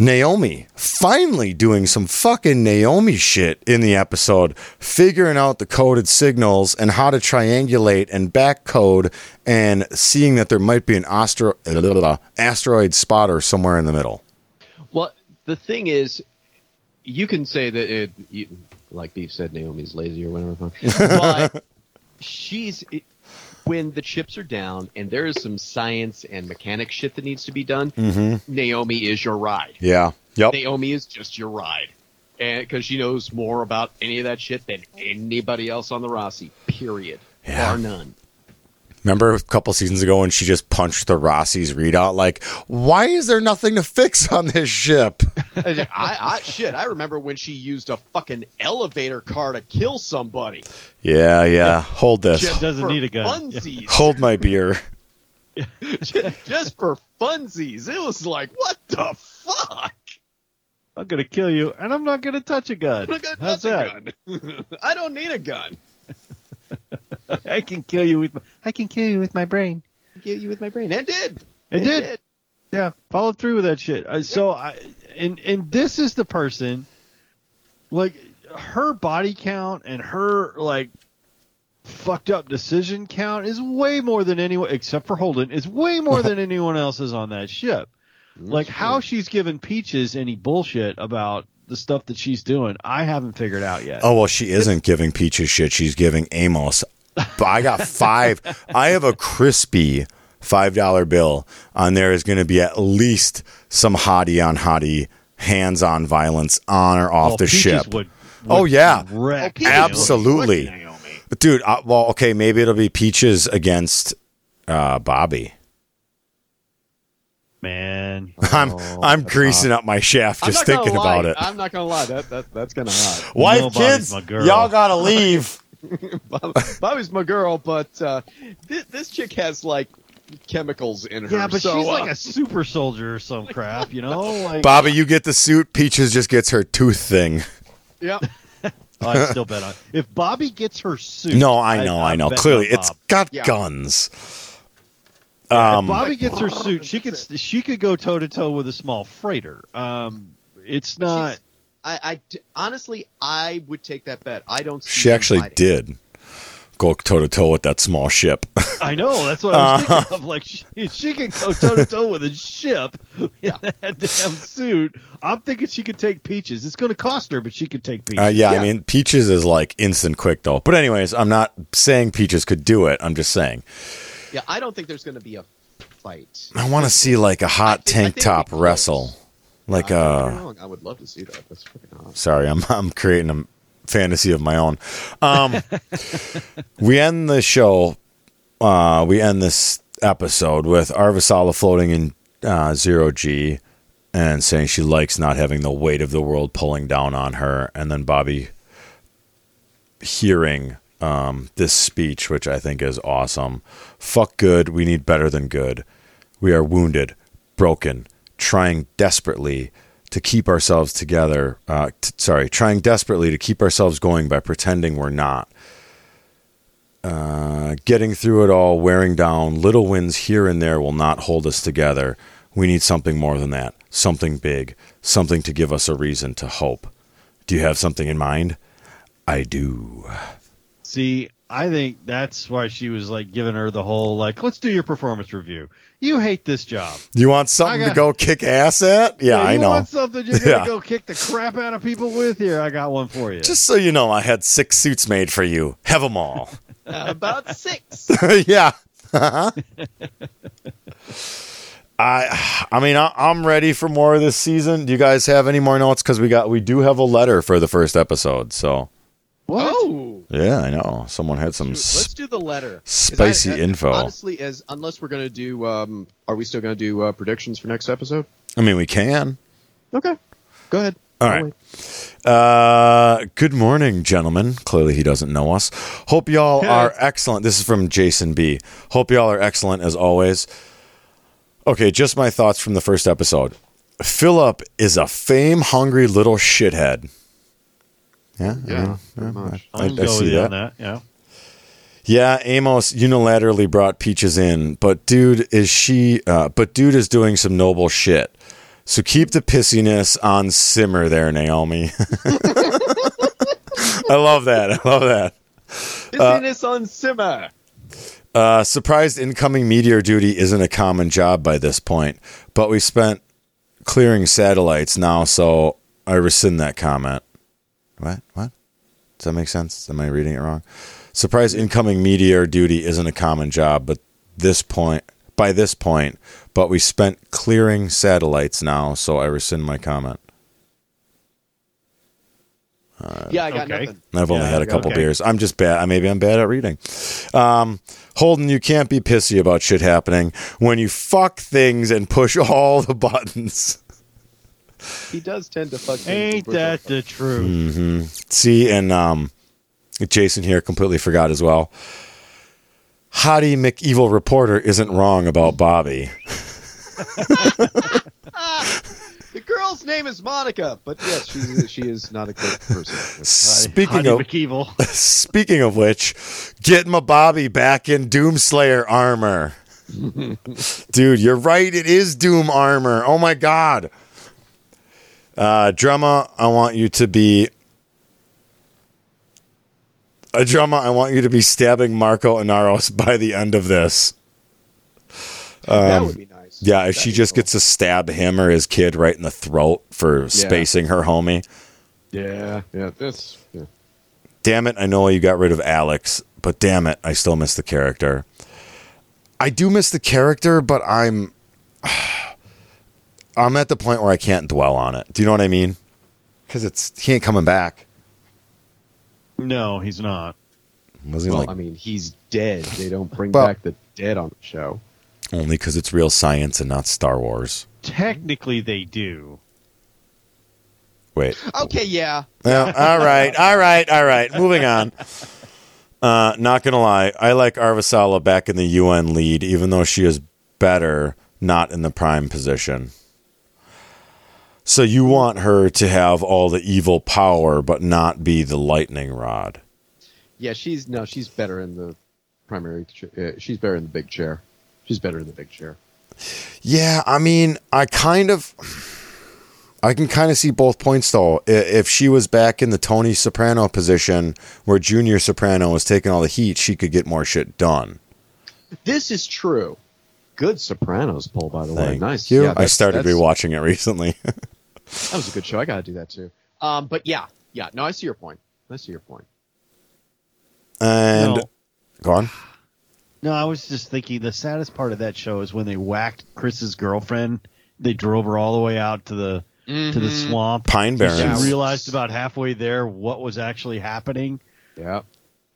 Naomi finally doing some fucking Naomi shit in the episode, figuring out the coded signals and how to triangulate and back code and seeing that there might be an astro- asteroid spotter somewhere in the middle. Well, the thing is, you can say that it, you, like Beef said, Naomi's lazy or whatever, [LAUGHS] but she's when the chips are down and there is some science and mechanic shit that needs to be done. Mm-hmm. Naomi is your ride. Yeah. Yep. Naomi is just your ride, and because she knows more about any of that shit than anybody else on the Roci. Period. Yeah. Bar none. Remember a couple seasons ago when she just punched the Roci's readout? Like, why is there nothing to fix on this ship? [LAUGHS] I, I shit. I remember when she used a fucking elevator car to kill somebody. Yeah, yeah. Hold this. Just Doesn't for need a gun. Funsies. [LAUGHS] Hold my beer. just, [LAUGHS] just for funsies. It was like, what the fuck? I'm gonna kill you, and I'm not gonna touch a gun. I got How's nothing that? gun. I don't need a gun. [LAUGHS] I can kill you with. My, I can kill you with my brain. Get you with my brain. And did. It did. Yeah, followed through with that shit. Uh, so I and and this is the person, like her body count and her like fucked up decision count is way more than anyone except for Holden is way more than [LAUGHS] anyone else's on that ship. Like how she's given Peaches any bullshit about the stuff that she's doing, I haven't figured out yet. Oh well, she isn't giving Peaches shit. She's giving Amos. But I got [LAUGHS] five. I have a crispy five dollar bill on there. Is going to be at least some hottie on hottie, hands on violence on or off Well, the Peaches ship. Would, Oh, yeah. wreck Peaches Absolutely. Fuck Dude, uh, well, okay, maybe it'll be Peaches against uh, Bobby. Man, [LAUGHS] I'm Oh, I'm that's greasing up my shaft just thinking lie. about it. I'm not gonna lie. That, that that's kind of hot. [LAUGHS] Wife, No, kids, y'all gotta [LAUGHS] leave. Bobby's my girl, but uh, this, this chick has like chemicals in her. yeah, but so, she's uh, like a super soldier or some crap, you know? Like, Bobby, you get the suit. Peaches just gets her tooth thing. yeah. Oh, I'd still bet on. If Bobby gets her suit, No, I know, I'd I know. Clearly, it's got Yeah. guns. If Um, Bobby gets her suit, she could she could go toe to toe with a small freighter. Um, it's not. She's- I, I d- honestly, I would take that bet. I don't. See she actually fighting. did go toe to toe with that small ship. [LAUGHS] I know that's what I was Uh. thinking of. Like she, she could go toe to toe with a ship in that damn suit. I'm thinking she could take Peaches. It's going to cost her, but she could take Peaches. Uh, yeah, Yeah. I mean, Peaches is like instant quick though. But anyways, I'm not saying Peaches could do it. I'm just saying Yeah, I don't think there's going to be a fight. I want to see like a hot think- tank top wrestle. Like Uh, don't get me uh, I would love to see that. That's freaking awesome. sorry, I'm I'm creating a fantasy of my own. Um, [LAUGHS] we end the show. Uh, we end this episode with Avasarala floating in uh, zero G and saying she likes not having the weight of the world pulling down on her, and then Bobby hearing um, this speech, which I think is awesome. Fuck good. We need better than good. We are wounded, broken, trying desperately to keep ourselves together. Uh, t- sorry, trying desperately to keep ourselves going by pretending we're not. Uh, getting through it all, wearing down, little wins here and there will not hold us together. We need something more than that. something big, something to give us a reason to hope. Do you have something in mind? I do. See, I think that's why she was like giving her the whole like, let's do your performance review. You hate this job. You want something I to go kick ass at? Yeah, I know. you want something you're gonna Yeah. go kick the crap out of people with? Here, I got one for you. Just so you know, I had six suits made for you. Have them all. [LAUGHS] Uh, about six. [LAUGHS] yeah. [LAUGHS] I, I mean, I, I'm ready for more of this season. Do you guys have any more notes? Because we got, we do have a letter for the first episode. So what? Oh. Yeah, I know someone had some. Shoot, let's do the letter. spicy info. Honestly, as unless we're gonna do, um, are we still gonna do uh, predictions for next episode? I mean, we can. Okay, go ahead. All right. Uh, good morning, gentlemen. Clearly, he doesn't know us. Hope y'all are excellent. This is from Jason B. Hope y'all are excellent as always. Okay, just my thoughts from the first episode. Philip is a fame hungry little shithead. Yeah, I Yeah, mean, pretty much. I, I I see that. that. Yeah. Yeah, Amos unilaterally brought Peaches in, but dude is she? Uh, but dude is doing some noble shit. So keep the pissiness on simmer there, Naomi. [LAUGHS] I love that. I love that. Busyness on simmer. Uh, surprised incoming meteor duty isn't a common job by this point, but we spent clearing satellites now, so I rescind that comment. What? What? Does that make sense? Am I reading it wrong? Surprise incoming meteor duty isn't a common job, but this point, by this point, but we spent clearing satellites now, so I rescind my comment. yeah, I got okay. nothing. I've only Yeah, had a couple okay. beers. I'm just bad. Maybe I'm bad at reading. Um, Holden, you can't be pissy about shit happening when you fuck things and push [LAUGHS] all the buttons. He does tend to fuck. things Ain't that the truth? hmm See, and um, Jason here completely forgot as well. Hottie McEvil reporter isn't wrong about Bobby. [LAUGHS] The girl's name is Monica, but yes, she she is not a good person. Speaking Honey of McEvil. [LAUGHS] speaking of which, get my Bobby back in Doomslayer armor. [LAUGHS] Dude, you're right. It is Doom armor. Oh my god. Uh, drama, I want you to be. A drama, I want you to be stabbing Marco Inaros [LAUGHS] by the end of this. that would be nice. Um, Yeah, if That'd she just cool. gets to stab him or his kid right in the throat for spacing her homie. Yeah, yeah. This. Yeah. damn it, I know you got rid of Alex, but damn it, I still miss the character. I do miss the character, but I'm [SIGHS] I'm at the point where I can't dwell on it. Do you know what I mean? Because it's he ain't coming back. No, he's not. Was he Well, like I mean, he's dead. They don't bring Well- back the dead on the show. only because it's real science and not Star Wars? Technically, they do. Wait. Okay, yeah. Well, all right, all right, all right. Moving on. Uh, not gonna lie, I like Avasarala back in the UN lead, even though she is better not in the prime position. So you want her to have all the evil power, but not be the lightning rod. Yeah, she's no, she's better in the primary. Uh, she's better in the big chair. She's better in the big chair. Yeah, I mean, I kind of, I can kind of see both points though. If she was back in the Tony Soprano position, where Junior Soprano was taking all the heat, she could get more shit done. This is true. Good Sopranos poll, by the way. Thank Nice. you. Yeah, I started rewatching it recently. [LAUGHS] That was a good show. I got to do that too. Um, but yeah, yeah. No, I see your point. I see your point. and No. go on. No, I was just thinking the saddest part of that show is when they whacked Chris's girlfriend. They drove her all the way out to the to the swamp. Pine Barrens. She realized about halfway there what was actually happening. Yeah.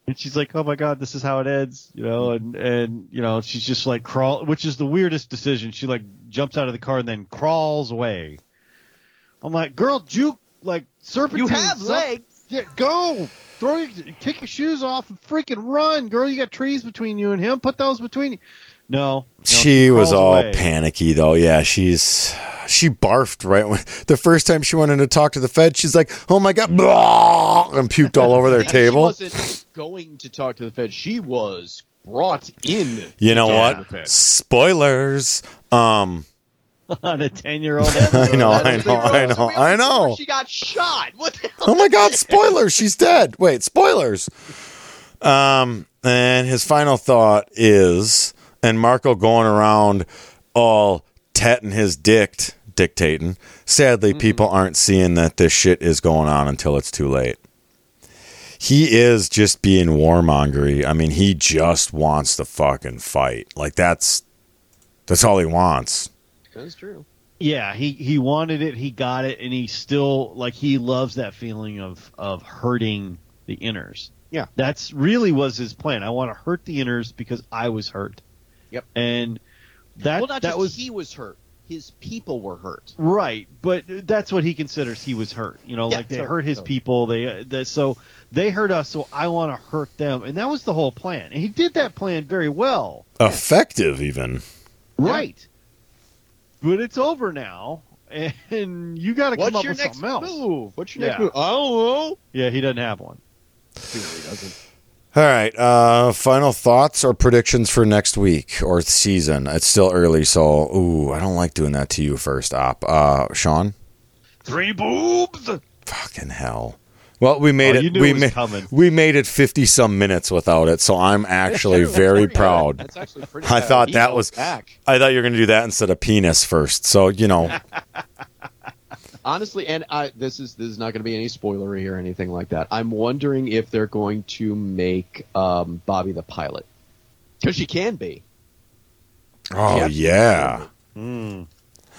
And she's like, "Oh my god, this is how it ends," you know, and and you know, she's just like crawl, which is the weirdest decision. She like jumps out of the car and then crawls away. I'm like, "Girl, juke like serpentine. You have some- legs. Yeah, go throw your kick your shoes off and freaking run, girl. You got trees between you and him. Put those between you." No, no, she was all away. panicky though. Yeah, she's she barfed right when the first time she went in to talk to the Fed. She's like, "Oh my god!" blah, [LAUGHS] and puked all over their [LAUGHS] She table. wasn't going to talk to the Fed. She was brought in. You know what? to the Fed. Spoilers. Um, [LAUGHS] on a [LAUGHS] ten year old. I know, I know, I know, I know know. She got shot. What the hell? Oh my God! Spoilers. She's dead. Wait, spoilers. Um, and his final thought is, and Marco going around all tetting his dick, dictating. Sadly, people aren't seeing that this shit is going on until it's too late. He is just being warmongery. I mean, he just wants to fucking fight. Like that's that's all he wants. That's true. Yeah, he he wanted it, he got it, and he still like he loves that feeling of of hurting the inners. Yeah. that's really was his plan. I want to hurt the inners because I was hurt. Yep. and that well, not that just was he was hurt. His people were hurt. Right, but that's what he considers he was hurt. You know, Yeah, like they totally, hurt his totally. people. They, uh, they so they hurt us, so I want to hurt them, and that was the whole plan. And he did that plan very well. Effective, even. Right, but it's over now, and you got to come up with next something else. move? What's your Yeah. next move? I don't know. Yeah, he doesn't have one. He really doesn't. All right. Uh, final thoughts or predictions for next week or season? It's still early, so ooh, I don't like doing that to you first, Op. Uh, Sean. Three boobs. Fucking hell. Well, we made Oh, it. you knew we it was made coming. we made it fifty some minutes without it, so I'm [LAUGHS] actually very proud. That's actually pretty. I bad. thought He that was- back. I thought you were going to do that instead of penis first. So you know, [LAUGHS] honestly, and I, this is this is not going to be any spoilery or anything like that. I'm wondering if they're going to make um, Bobby the pilot because she can be. oh Yeah. yeah. Mm.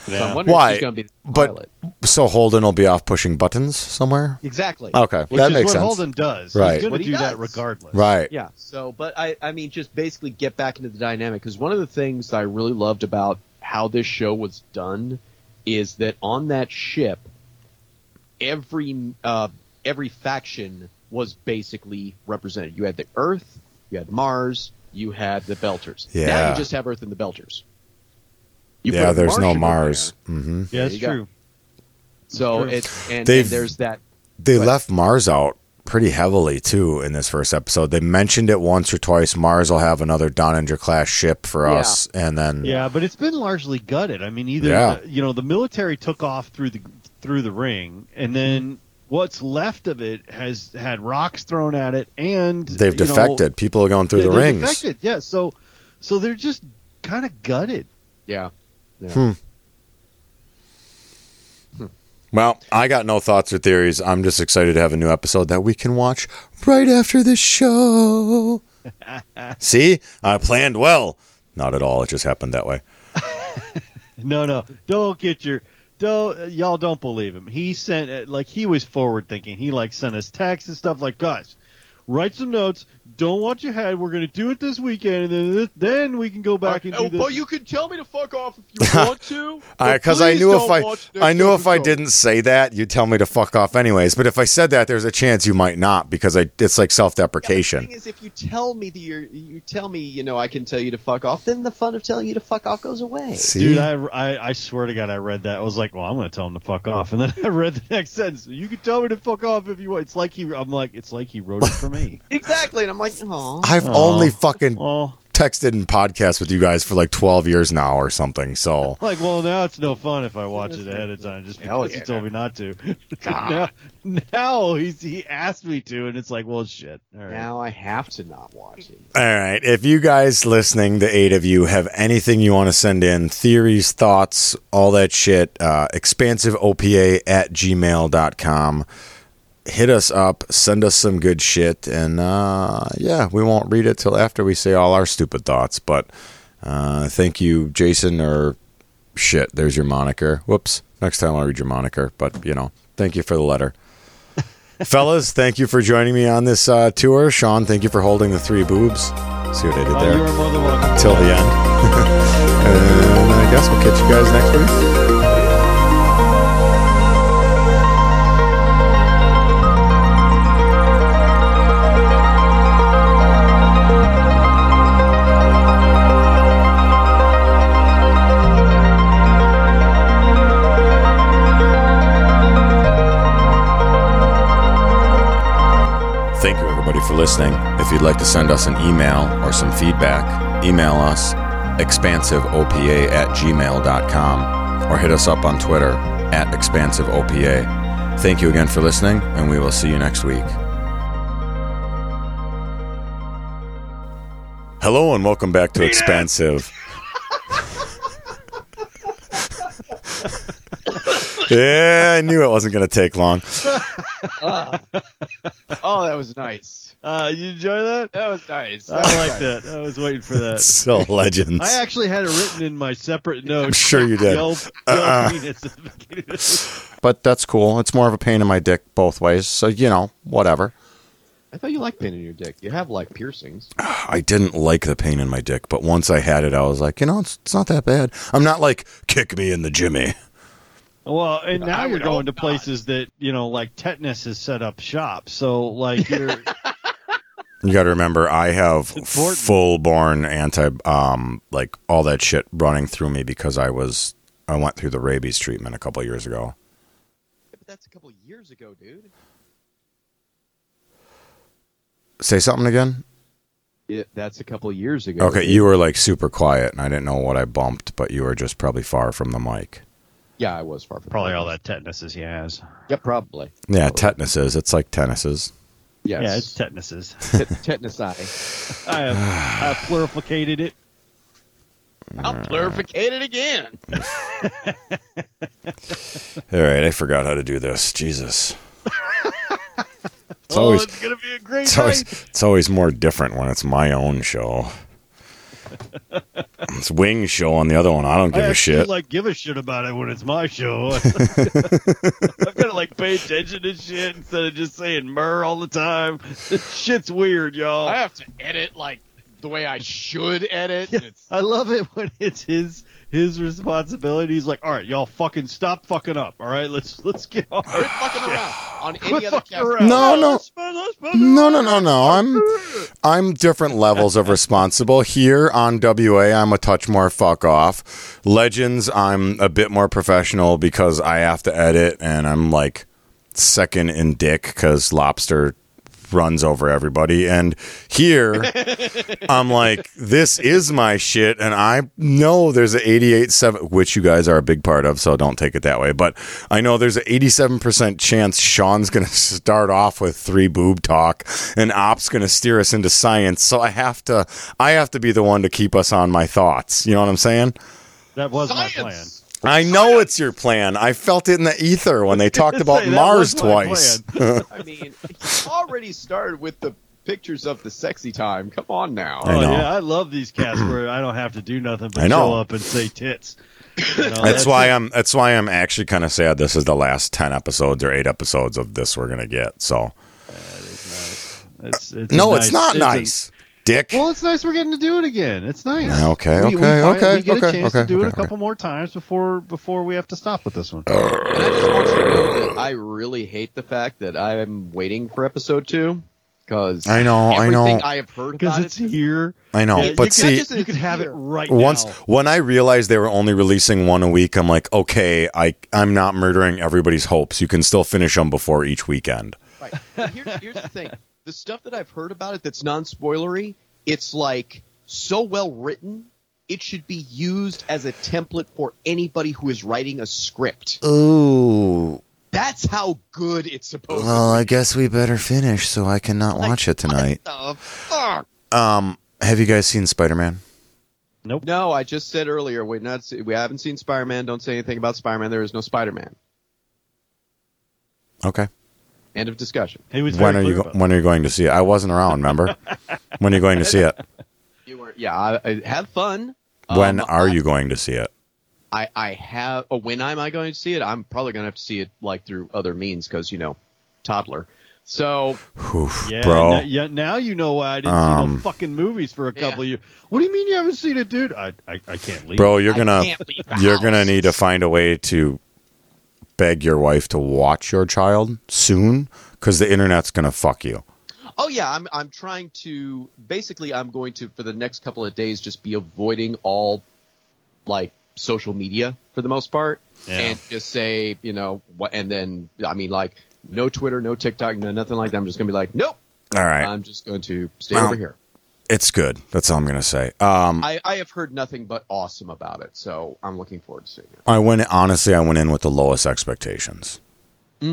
So I'm wondering Why? if she's going to be the But- pilot. So Holden will be off pushing buttons somewhere. exactly. Okay, Which that is makes what sense. Holden does. Right. He's going to he do that regardless. Right. Yeah. So, but I, I mean, just basically get back into the dynamic because one of the things I really loved about how this show was done is that on that ship, every uh, every faction was basically represented. You had the Earth, you had Mars, you had the Belters. Yeah. Now you just have Earth and the Belters. You yeah, put there's no Martian in Mars. there, hmm Yeah, that's you go. true. So True. it's and, They've- and there's that. They Go ahead. left Mars out pretty heavily too in this first episode. They mentioned it once or twice. Mars will have another Donnager class ship for Yeah. us, and then Yeah, but it's been largely gutted. I mean, either Yeah. uh, you know the military took off through the through the ring, and then what's left of it has had rocks thrown at it, and they've you know, defected. People are going through yeah, the they're rings. Defected. Yeah, so so they're just kind of gutted. Yeah. Yeah. Hmm. Well, I got no thoughts or theories. I'm just excited to have a new episode that we can watch right after the show. [LAUGHS] See, I planned well. Not at all. It just happened that way. [LAUGHS] No, no, don't get your don't y'all don't believe him. He sent uh, like he was forward thinking. He like sent us texts and stuff like, guys, write some notes. Don't watch head. We're gonna do it this weekend, and then then we can go back and do oh, this. but you can tell me to fuck off if you [LAUGHS] want to. [LAUGHS] but Because I please knew if I, I knew if I didn't say that, you'd tell me to fuck off anyways. But if I said that, there's a chance you might not because I, it's like self-deprecation. thing is, if you tell me that you're, you tell me, you know, I can tell you to fuck off, then the fun of telling you to fuck off goes away. See, Dude, I, I, I swear to God, I read that. I was like, well, I'm going to tell him to fuck off. And then [LAUGHS] I read the next sentence. You can tell me to fuck off if you want. It's like he, I'm like, it's like he wrote it for me. Exactly, and I'm like, oh, I've Aw. only fucking well, texted and podcast with you guys for like 12 years now or something. So [LAUGHS] like, well, now it's no fun if I watch it ahead of time just Hell because yeah. he told me not to. [LAUGHS] God. now, now he's, he asked me to, and it's like, well, shit. All right. now I have to not watch it. All right. If you guys listening, the eight of you, have anything you want to send in, theories, thoughts, all that shit, uh, expansiveopa at gmail.com. Hit us up, send us some good shit, and uh, yeah, we won't read it till after we say all our stupid thoughts. But uh, thank you, Jason, or shit, there's your moniker. Whoops. Next time I'll read your moniker, but you know, thank you for the letter. [LAUGHS] Fellas, thank you for joining me on this uh, tour. Sean, thank you for holding the three boobs. See what I did Oh, there? you are more than welcome. Till the end. [LAUGHS] and I guess we'll catch you guys next week. Like to send us an email or some feedback, email us expansiveopa at gmail.com. or hit us up on Twitter at ExpansiveOPA. Thank you again for listening, and we will see you next week. Hello, and welcome back to Expansive. [LAUGHS] yeah, I knew it wasn't going to take long. [LAUGHS] oh, that was nice. Uh, you enjoy that? That was nice. I like that. I was waiting for that. [LAUGHS] So legends. I actually had it written in my separate I'm notes. sure you did. Yell, [LAUGHS] yell Uh-uh. penis at the beginning of this. [LAUGHS] But that's cool. It's more of a pain in my dick both ways. So, you know, whatever. I thought you liked pain in your dick. You have like piercings. [SIGHS] I didn't like the pain in my dick, but once I had it, I was like, you know, it's, it's not that bad. I'm not like, kick me in the Jimmy. Well, and now I you're going hope to not. places that you know, like tetanus has set up shop. So, like, you're You got to remember, I have full born anti, um, like all that shit running through me because I was, I went through the rabies treatment a couple years ago. But that's a couple years ago, dude. Say something again. Yeah, that's a couple years ago. Okay, you were like super quiet, and I didn't know what I bumped, but you were just probably far from the mic. Yeah, I was far from probably all that tetanus as he has. Yep, probably. Yeah, tetanus is. It's like tennises. Yes. Yeah, it's tetanuses. Tet- [LAUGHS] tetanus eye. I have, I have plurificated it. I'll plurificate it again. All right, I forgot how to do this. Jesus. [LAUGHS] It's oh, always, it's gonna be a great it's night. always, it's always more different when it's my own show. [LAUGHS] It's Wing's show on the other one. I don't give I a actually, shit. like give a shit about it when it's my show. I've got to like pay attention to shit instead of just saying "mur" all the time. Shit's weird, y'all. I have to edit like the way I should edit. [LAUGHS] and It's I love it when it's his his responsibility. He's like, "All right, y'all, fucking stop fucking up. All right, let's let's get on. quit fucking around on Quit any other fucking cast. No, no. No, no, no, no. I'm I'm different levels of responsible. Here on WA, I'm a touch more fuck off. Legends, I'm a bit more professional because I have to edit, and I'm like second in dick because Lobster runs over everybody. And here, [LAUGHS] I'm like, this is my shit, and I know there's an 88.7, which you guys are a big part of, so don't take it that way. But I know there's an 87% chance Sean's going [LAUGHS] to start off with three boob talk, and Op's going to steer us into science. So I have to, I have to be the one to keep us on my thoughts. You know what I'm saying? That was my plan. I know it's your plan. I felt it in the ether when they talked [LAUGHS] about Say, Mars twice. [LAUGHS] I mean, he already started with the pictures of the sexy time. Come on now. I oh know. yeah, I love these cats where I don't have to do nothing but I know. show up and say tits. You know, That's why it. I'm. That's why I'm actually kind of sad. This is the last ten episodes or eight episodes of this we're gonna get. So It's, it's no, a it's not a- nice, Dick. well, it's nice we're getting to do it again. It's nice. Ah, okay, We- we okay, find- okay, We get okay, a chance okay, to do it a couple more times before before we have to stop with this one. Uh, and I just want you to know that I really hate the fact that I am waiting for episode two because I know, I know. everything I have heard Because it's it. here. I know, Yeah, but you see, just- you could have it right once now. when I realized they were only releasing one a week, I'm like, okay, I I'm not murdering everybody's hopes. You can still finish them before each weekend. Right. Here's, here's the thing: the stuff that I've heard about it that's non-spoilery, it's like so well written. It should be used as a template for anybody who is writing a script. Ooh, That's how good it's supposed to be. well, I guess we better finish so I cannot watch it tonight. be. The fuck? Um, have you guys seen Spider Man? Nope. No, I just said earlier we not see, we haven't seen Spider-Man. Don't say anything about Spider-Man. There is no Spider-Man. Okay. End of discussion. He was When are you go- when are you going to see it? I wasn't around. Remember? [LAUGHS] when are you going to see it? You were, yeah. I, I have fun. When Um, are I- you going to see it? I, I have. Oh, when am I going to see it? I'm probably going to have to see it like through other means because you know, toddler. So Oof, Yeah, bro. n- yeah. Now you know why I didn't see Um, no fucking movies for a Yeah. couple of years. What do you mean you haven't seen it, dude? I I, I can't leave. Bro, you're gonna leave you're gonna need to find a way to beg your wife to watch your child soon because the internet's gonna fuck you. Oh yeah, I'm I'm trying to basically I'm going to for the next couple of days just be avoiding all like social media for the most part Yeah. and just say, you know, what and then I mean like no Twitter, no TikTok, no nothing like that. I'm just going to be like, nope. All right. I'm just going to stay Well, over here. It's good. That's all I'm gonna say. Um, I, I have heard nothing but awesome about it, so I'm looking forward to seeing it. I went honestly. I went in with the lowest expectations. A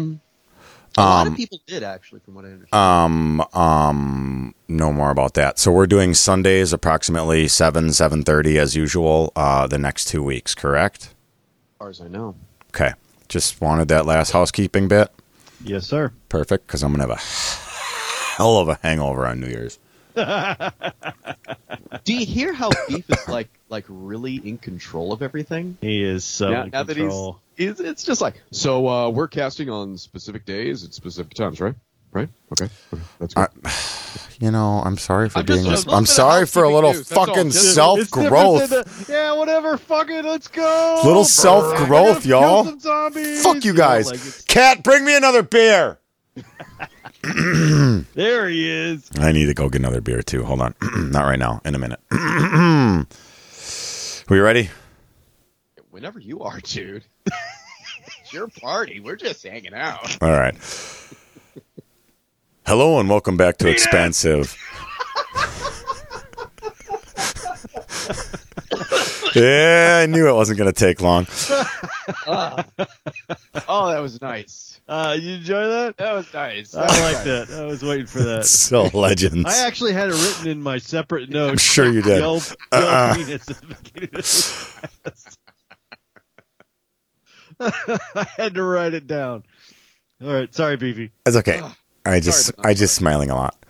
lot Um, of people did actually, from what I understand. Um, um, no more about that. So we're doing Sundays approximately seven seven thirty as usual. Uh, the next two weeks, correct? as far as I know. Okay. Just wanted that last housekeeping bit. Yes, sir. Perfect, because I'm gonna have a hell of a hangover on New Year's. [LAUGHS] Do you hear how Beef is like like really in control of everything? He is so Yeah, in now that control. It's, it's just like so. Uh, we're casting on specific days at specific times, right? Right? Okay, okay. that's good. I, you know, I'm sorry for I'm being. a Res- little I'm sorry for a little news, fucking self growth. yeah, whatever. Fuck it. Let's go. Little self-growth, I gotta kill y'all. Fuck you guys. Cat, bring me another beer. [LAUGHS] [CLEARS THROAT] there he is. I need to go get another beer too. Hold on. [CLEARS THROAT] Not right now. In a minute. [CLEARS THROAT] we ready? Whenever you are, dude. [LAUGHS] it's your party. We're just hanging out. All right. Hello and welcome back to Expansive. [LAUGHS] yeah, I knew it wasn't going to take long. [LAUGHS] Oh, that was nice. Uh, you enjoy that? That was nice. I like that. I was waiting for that. So legends. I actually had it written in my separate I'm notes. sure you did. Yelp, Yelp Uh-uh. penis at the beginning of this. I had to write it down. All right, sorry, Beefy. It's okay. I just Sorry, I just smiling a lot.